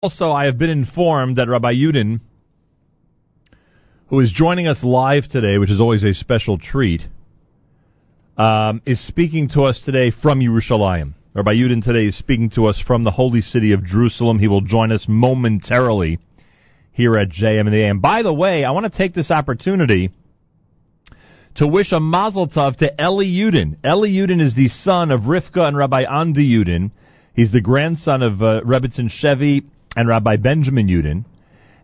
Also, I have been informed that Rabbi Yudin, who is joining us live today, which is always a special treat, um, is speaking to us today from Yerushalayim. Rabbi Yudin today is speaking to us from the holy city of Jerusalem. He will join us momentarily here at JM in the AM. By the way, I want to take this opportunity to wish a mazel tov to Eli Yudin. Eli Yudin is the son of Rivka and Rabbi Andi Yudin. He's the grandson of uh, Rebbitzin Shevi and Rabbi Benjamin Yudin,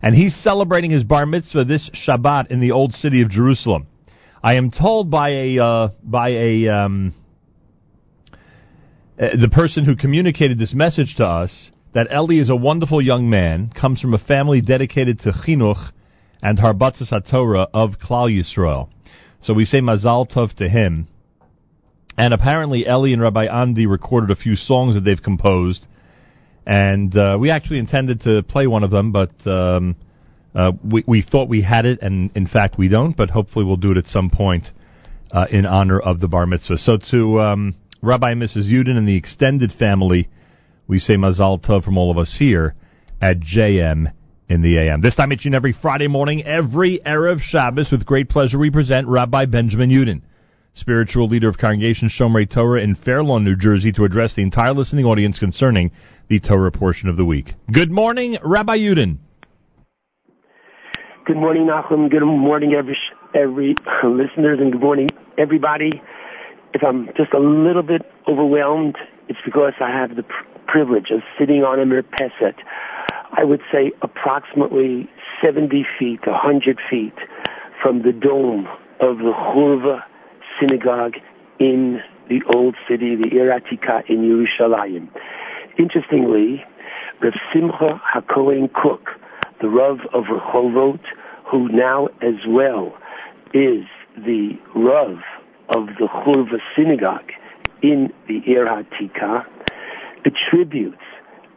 and he's celebrating his bar mitzvah this Shabbat in the old city of Jerusalem. I am told by a uh, by a um, uh, the person who communicated this message to us that Eli is a wonderful young man, comes from a family dedicated to chinuch and harbatzas haTorah of Klal Yisrael. So we say Mazal Tov to him. And apparently Eli and Rabbi Andi recorded a few songs that they've composed, and uh, we actually intended to play one of them, but um, uh, we, we thought we had it, and in fact we don't. But hopefully we'll do it at some point uh, in honor of the bar mitzvah. So to um, Rabbi and Mrs. Yudin and the extended family, we say Mazal Tov from all of us here at JM in the AM. This time each and every Friday morning, every Erev Shabbos, with great pleasure, we present Rabbi Benjamin Yudin, spiritual leader of Congregation Shomrei Torah in Fair Lawn, New Jersey, to address the entire listening audience concerning the Torah portion of the week. Good morning, Rabbi Yudin. Good morning, Nachum. Good morning, every every listeners, and good morning, everybody. If I'm just a little bit overwhelmed, it's because I have the pr- privilege of sitting on a mirpeset. I would say approximately 70 feet, 100 feet from the dome of the Churva synagogue in the old city, the Iratika in Yerushalayim. Interestingly, Rav Simcha HaKohen Kook, the Rav of Rehovot, who now as well is the Rav of the Churva synagogue in the Iratika, attributes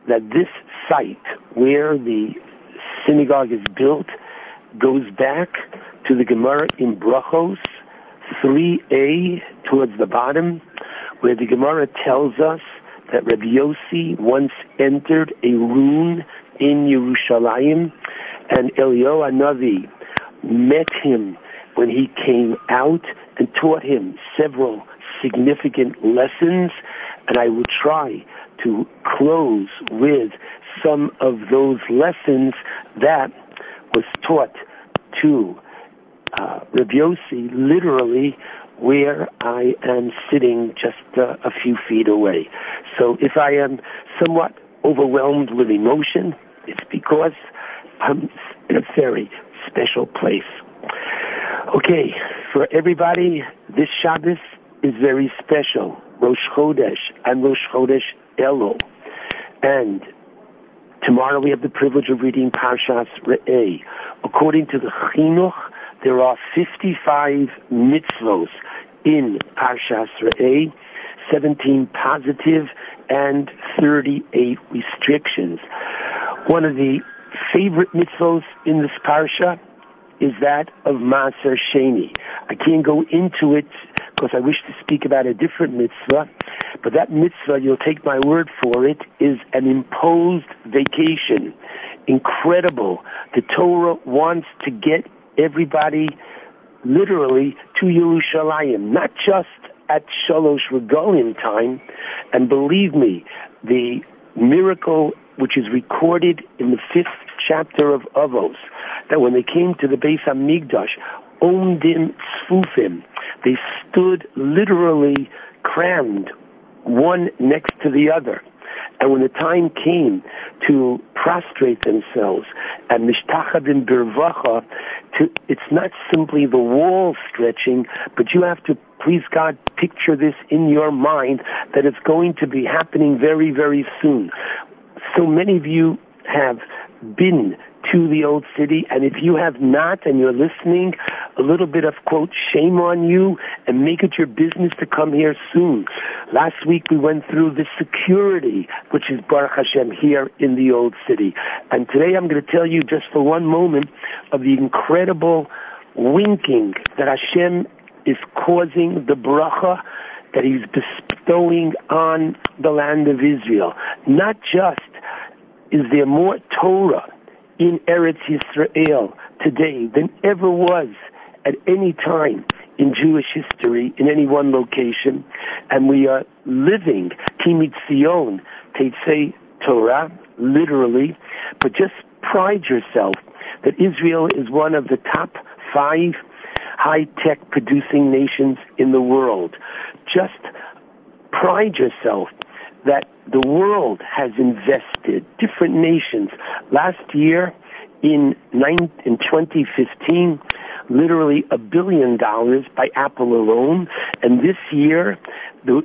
that this site where the synagogue is built goes back to the Gemara in Brachos 3a towards the bottom, where the Gemara tells us that Rabbi Yossi once entered a room in Yerushalayim, and Eliyahu HaNavi met him when he came out and taught him several significant lessons, and I will try to close with some of those lessons that was taught to uh, Rabbi Yossi literally where I am sitting just uh, a few feet away. So if I am somewhat overwhelmed with emotion, it's because I'm in a very special place. Okay, for everybody, this Shabbos is very special. Rosh Chodesh and Rosh Chodesh Elul. And tomorrow we have the privilege of reading Parshas Re'eh. According to the Chinuch, there are 55 mitzvos in Parshas Re'eh, 17 positive and 38 restrictions. One of the favorite mitzvos in this parsha is that of Maaser Sheni. I can't go into it because I wish to speak about a different mitzvah, but that mitzvah, you'll take my word for it, is an imposed vacation. Incredible. The Torah wants to get everybody literally to Yerushalayim, not just at Shalosh Regalim time. And believe me, the miracle which is recorded in the fifth chapter of Avos, that when they came to the base Beis Hamikdash, Omdim Tzfufim, they stood literally crammed, one next to the other. And when the time came to prostrate themselves and mishtachabim birvacha, to, it's not simply the wall stretching, but you have to, please God, picture this in your mind that it's going to be happening very, very soon. So many of you have been to the old city. And if you have not and you're listening, a little bit of quote, shame on you and make it your business to come here soon. Last week we went through the security, which is Baruch Hashem here in the old city. And today I'm going to tell you just for one moment of the incredible winking that Hashem is causing the bracha that he's bestowing on the land of Israel. Not just is there more Torah in Eretz Yisrael today than ever was at any time in Jewish history in any one location, and we are living Timid Zion, Teitzei Torah, literally, but just pride yourself that Israel is one of the top five high-tech producing nations in the world. Just pride yourself that the world has invested, different nations. Last year, in, in 2015, literally a billion dollars by Apple alone, and this year, the,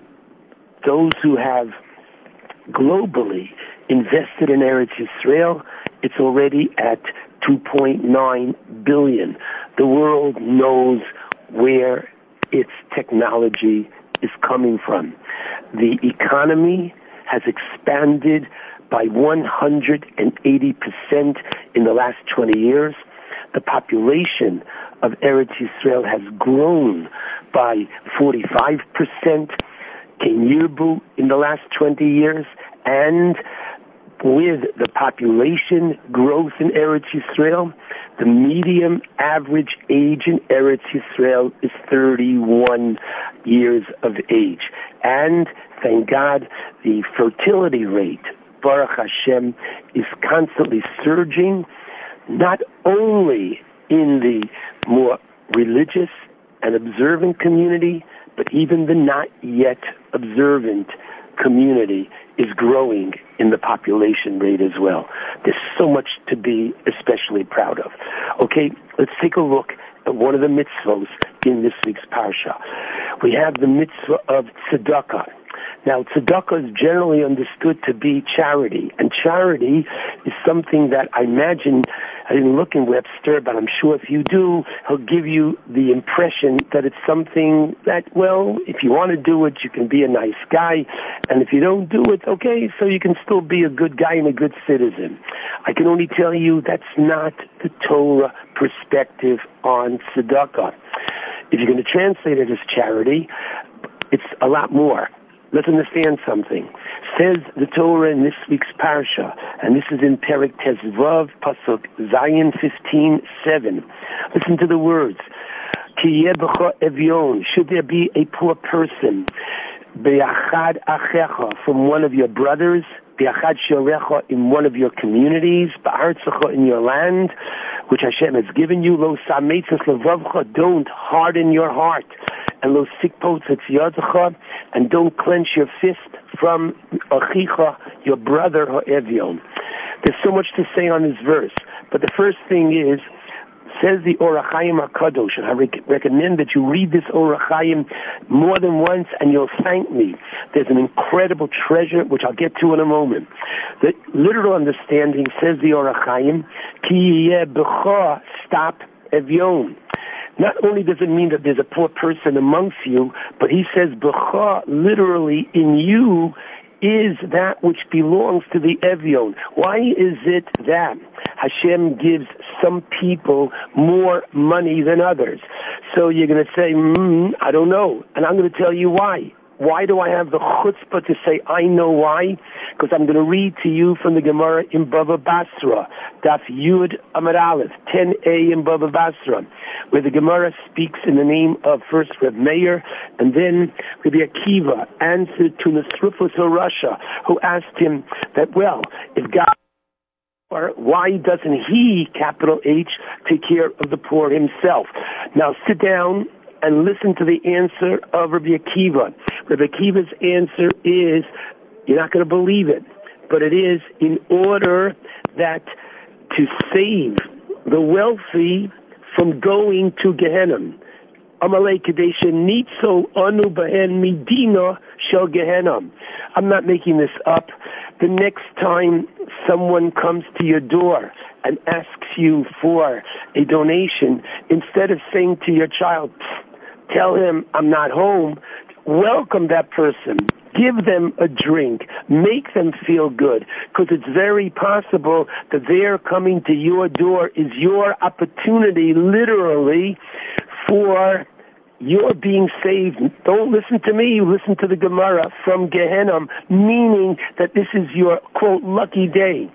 those who have globally invested in Eretz Israel, it's already at 2.9 billion. The world knows where its technology is coming from. The economy has expanded by 180% in the last 20 years. The population of Eretz Israel has grown by 45%. Kenyirbu in the last 20 years, and with the population growth in Eretz Yisrael, the medium average age in Eretz Yisrael is 31 years of age. And thank God, the fertility rate, Baruch Hashem, is constantly surging, not only in the more religious and observant community, but even the not yet observant community is growing in the population rate as well. There's so much to be especially proud of. Okay, let's take a look at one of the mitzvahs in this week's parsha. We have the mitzvah of tzedakah. Now, tzedakah is generally understood to be charity, and charity is something that I imagine, I didn't look in Webster, but I'm sure if you do, he'll give you the impression that it's something that, well, if you want to do it, you can be a nice guy, and if you don't do it, okay, so you can still be a good guy and a good citizen. I can only tell you that's not the Torah perspective on tzedakah. If you're going to translate it as charity, it's a lot more. Let's understand something. Says the Torah in this week's parsha, and this is in Perik Tezvav, Pasuk Zion 15, 7. Listen to the words. Should there be a poor person, from one of your brothers, in one of your communities, in your land, which Hashem has given you, don't harden your heart and and don't clench your fist from achicha, your brother ha'evion. There's so much to say on this verse, but the first thing is, says the Ohr HaChaim HaKadosh, and I rec- recommend that you read this Ohr HaChaim more than once and you'll thank me. There's an incredible treasure, which I'll get to in a moment. The literal understanding says the Ohr HaChaim, ki yeh stop evion. Not only does it mean that there's a poor person amongst you, but he says, B'cha, literally, in you is that which belongs to the Evion. Why is it that Hashem gives some people more money than others? So you're going to say, mm, I don't know. And I'm going to tell you why. Why do I have the chutzpah to say I know why? Because I'm going to read to you from the Gemara in Bava Basra, Daf Yud Amar Aleph, 10a in Bava Basra, where the Gemara speaks in the name of first Reb Meir, and then Rabbi Akiva answered to Nasrufus of Russia, who asked him that, well, if God why doesn't he, capital H, take care of the poor himself? Now sit down and listen to the answer of Rabbi Akiva. Rabbi Akiva's answer is, you're not going to believe it, but it is in order that to save the wealthy from going to Gehenna. Amalei Kadesha Nitzo Anu Bahen Midina Shel Gehenna. I'm not making this up. The next time someone comes to your door and asks you for a donation, instead of saying to your child, tell him I'm not home, welcome that person. Give them a drink. Make them feel good. Because it's very possible that their coming to your door is your opportunity, literally, for you're being saved. Don't listen to me, you listen to the Gemara from Gehenna, meaning that this is your, quote, lucky day.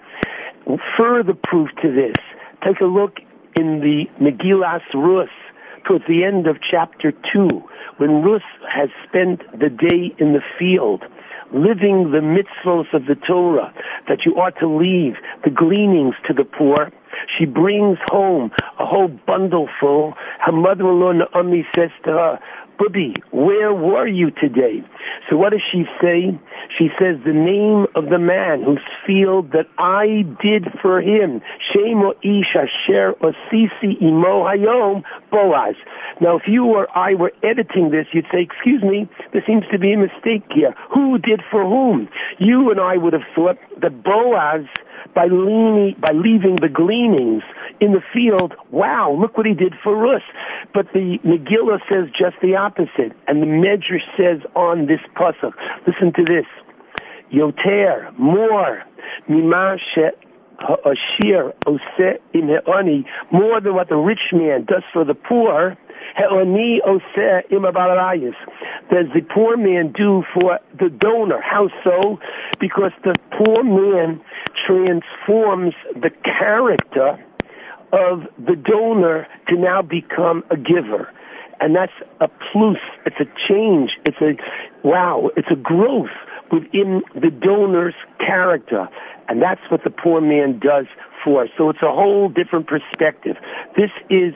Further proof to this, take a look in the Megillas Rus, towards the end of chapter 2, when Ruth has spent the day in the field, living the mitzvahs of the Torah, that you ought to leave the gleanings to the poor, she brings home a whole bundle full. Her mother-in-law Naomi says to her, Bubby, where were you today? So what does she say? She says the name of the man whose field that I did for him. Shemo ish asher osisi imo hayom Boaz. Now if you or I were editing this, you'd say, excuse me, there seems to be a mistake here. Who did for whom? You and I would have thought that Boaz by, leaning, by leaving the gleanings in the field. Wow, look what he did for us. But the Megillah says just the opposite. And the Medrash says on this pasuk, listen to this. Yoter, more, mimashe ha'ashir ose im more than what the rich man does for the poor, does the poor man do for the donor? How so? Because the poor man transforms the character of the donor to now become a giver. And that's a plus, it's a change, it's a, wow, it's a growth within the donor's character. And that's what the poor man does for us. So it's a whole different perspective. This is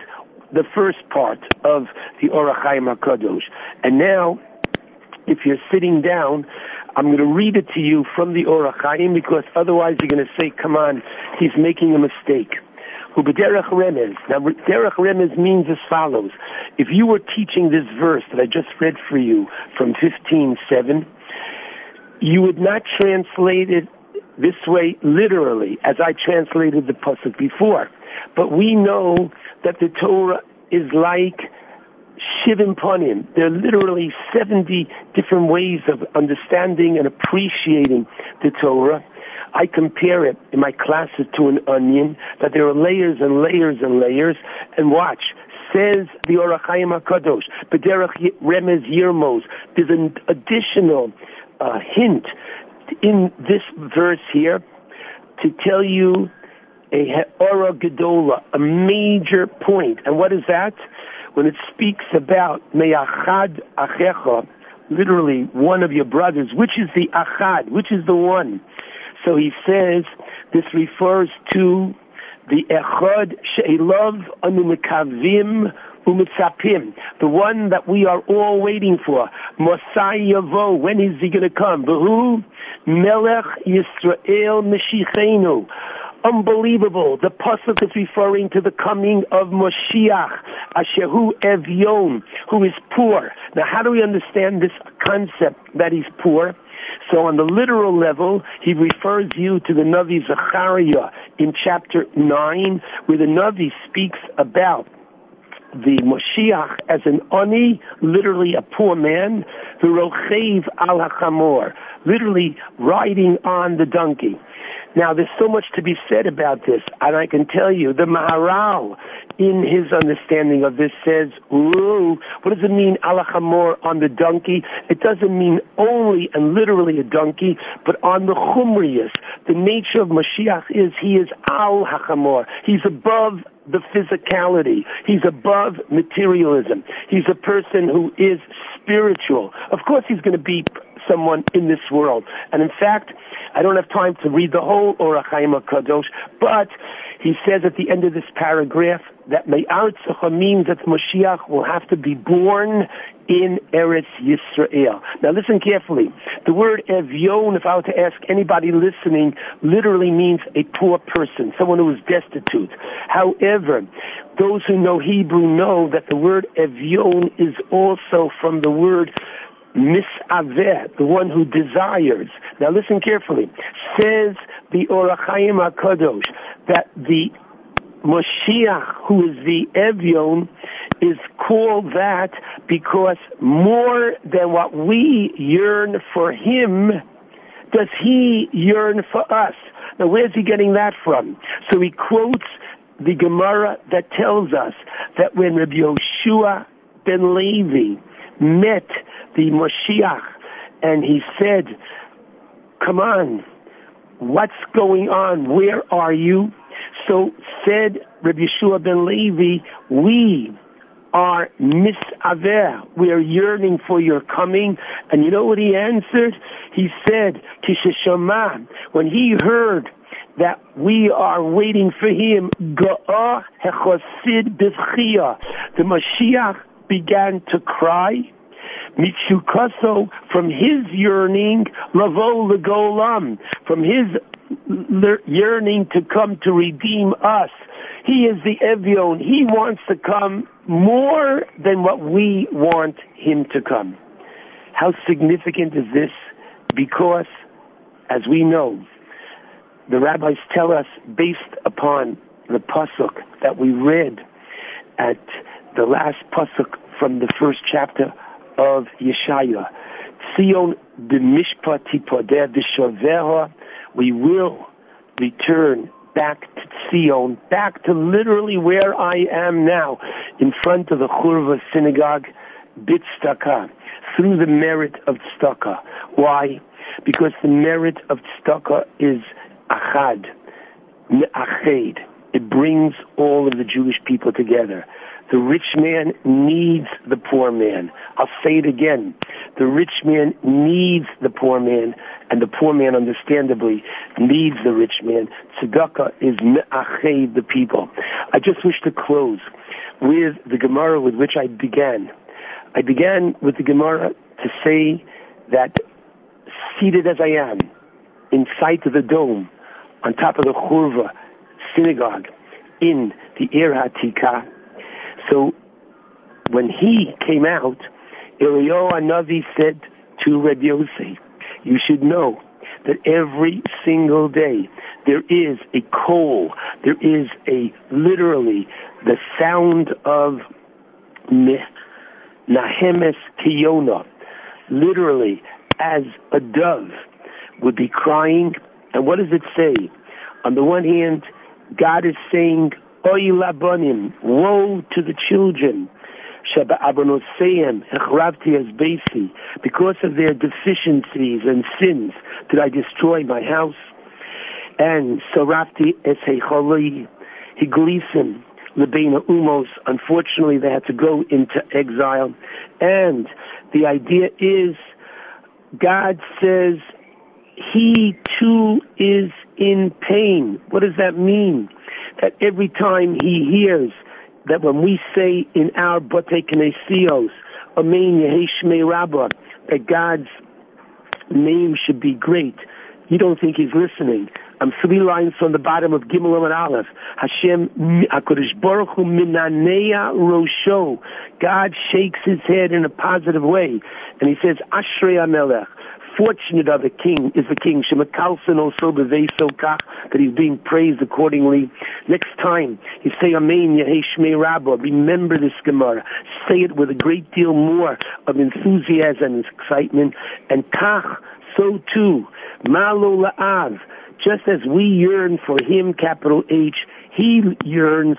the first part of the Ohr HaChaim HaKadosh. And now, if you're sitting down, I'm going to read it to you from the Ohr HaChaim because otherwise you're going to say, come on, he's making a mistake. Now, Derech Remez means as follows. If you were teaching this verse that I just read for you from 15.7, you would not translate it this way literally, as I translated the pasuk before. But we know that the Torah is like Shivim Panim. There are literally 70 different ways of understanding and appreciating the Torah. I compare it in my classes to an onion, that there are layers and layers and layers, and watch, says the Ohr HaChaim HaKadosh, B'derech Remez Yirmos, there's an additional uh, hint in this verse here to tell you a He'ora Gedola, a major point. And what is that? When it speaks about Me'achad Achecha, literally one of your brothers, which is the Achad, which is the one. So he says this refers to the Echad She'elav Anu Mekavim Umitzapim, the one that we are all waiting for. Mosai Yavo, when is he going to come? Behu Melech Yisrael Meshichenu unbelievable. The pasuk is referring to the coming of Moshiach, Ashehu Evyon, who is poor. Now, how do we understand this concept that he's poor? So on the literal level, he refers you to the Navi Zechariah in chapter 9, where the Navi speaks about the Moshiach as an oni, literally a poor man, the rochev al literally riding on the donkey. Now, there's so much to be said about this, and I can tell you, the Maharal, in his understanding of this, says, Ooh, what does it mean, alachamor, on the donkey? It doesn't mean only and literally a donkey, but on the chumrius. The nature of Mashiach is he is al hachamor. He's above the physicality. He's above materialism. He's a person who is spiritual. Of course, he's going to be someone in this world. And in fact, I don't have time to read the whole Ohr HaChaim Kadosh, but he says at the end of this paragraph that Me'artzecha means that Moshiach will have to be born in Eretz Yisrael. Now listen carefully. The word Evyon, if I were to ask anybody listening, literally means a poor person, someone who is destitute. However, those who know Hebrew know that the word Evyon is also from the word misaveh, the one who desires. Now listen carefully. Says the Ohr HaChaim HaKadosh that the Moshiach, who is the Evyon, is called that because more than what we yearn for him, does he yearn for us. Now where's he getting that from? So he quotes the Gemara that tells us that when Rabbi Yehoshua ben Levi met the Moshiach and he said, come on, what's going on? Where are you? So said Rabbi Yehoshua ben Levi, we are misaver. We are yearning for your coming. And you know what he answered? He said, Kishishama, when he heard that we are waiting for him, Ga'ah hechosid b'chia. The Mashiach began to cry. Mitsukaso, from his yearning, lavo legolam, from his yearning to come to redeem us. He is the Evion. He wants to come more than what we want him to come. How significant is this? Because, as we know, the rabbis tell us, based upon the pasuk that we read at the last pasuk from the first chapter of Yeshaya, Tzion we will return back to Zion, back to literally where I am now, in front of the Churva synagogue, Bit through the merit of Tzedakah. Why? Because the merit of Tzedakah is Achad, Me'ached. It brings all of the Jewish people together. The rich man needs the poor man. I'll say it again. The rich man needs the poor man, and the poor man, understandably, needs the rich man. Tzedakah is me'ached the people. I just wish to close with the Gemara with which I began. I began with the Gemara to say that seated as I am, in sight of the dome, on top of the Churva synagogue, in the Ir HaTikah, so when he came out, Eliyahu Navi said to Rabbi Yossi, you should know that every single day there is a call, there is a literally the sound of Nahemes Kiyona, literally as a dove would be crying. And what does it say? On the one hand, God is saying, Oy labonim, woe to the children. Sheba abonoseim, hechravti as basi. Because of their deficiencies and sins, did I destroy my house? And Sarafti Esecholi Higlisim Lebena Umos. Unfortunately, they had to go into exile. And the idea is, God says, He too is in pain. What does that mean? That every time he hears that when we say in our Bote Knesios, Amen Yeheshme Rabbah, that God's name should be great, you don't think he's listening. I'm three lines from the bottom of Gimel and Aleph. Hashem HaKadosh Baruch Hu Minaneya Rosho. God shakes his head in a positive way, and he says, Ashrei Amelech fortunate of the king is the king. Shemakalsin also kach that he's being praised accordingly. Next time you say Amen Yehei Rabbah, remember this Gemara. Say it with a great deal more of enthusiasm and excitement. And Kach, so too, Malo La'av, just as we yearn for him, capital H, he yearns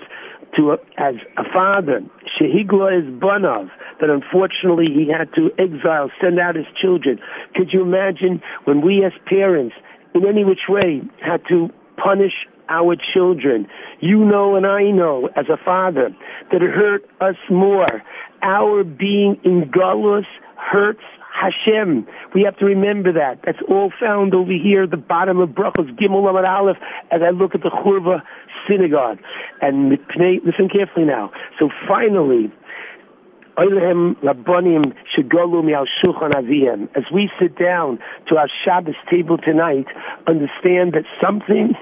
to as a father, Shehigla is Banav, that unfortunately he had to exile, send out his children. Could you imagine when we as parents, in any which way, had to punish our children? You know and I know as a father that it hurt us more. Our being in Galus hurts Hashem. We have to remember that. That's all found over here at the bottom of Brachos Gimel Amad Aleph as I look at the Churva synagogue. And listen carefully now. So finally, as we sit down to our Shabbos table tonight, understand that something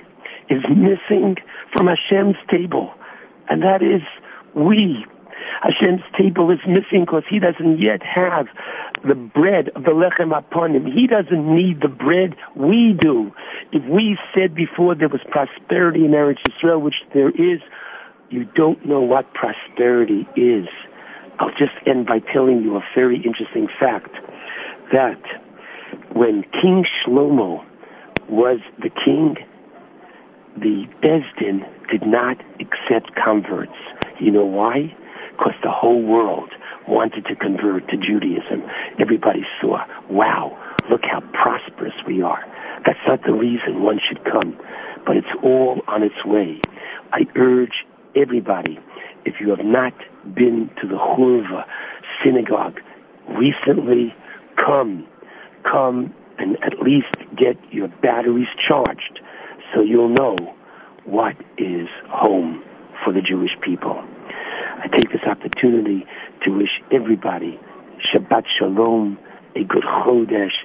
is missing from Hashem's table, and that is we. Hashem's table is missing because he doesn't yet have the bread of the lechem upon him. He doesn't need the bread. We do. If we said before there was prosperity in Eretz Israel, which there is, you don't know what prosperity is. I'll just end by telling you a very interesting fact that when King Shlomo was the king, the Besdin did not accept converts. You know why? Because the whole world wanted to convert to Judaism. Everybody saw, wow, look how prosperous we are. That's not the reason one should come, but it's all on its way. I urge everybody, if you have not been to the Hurva synagogue recently, come, come and at least get your batteries charged so you'll know what is home for the Jewish people. I take this opportunity to wish everybody Shabbat Shalom, a good Chodesh,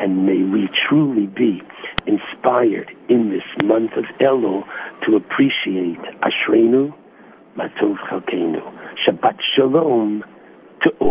and may we truly be inspired in this month of Elul to appreciate Ashreinu, Matov Chalkeinu. Shabbat Shalom to all.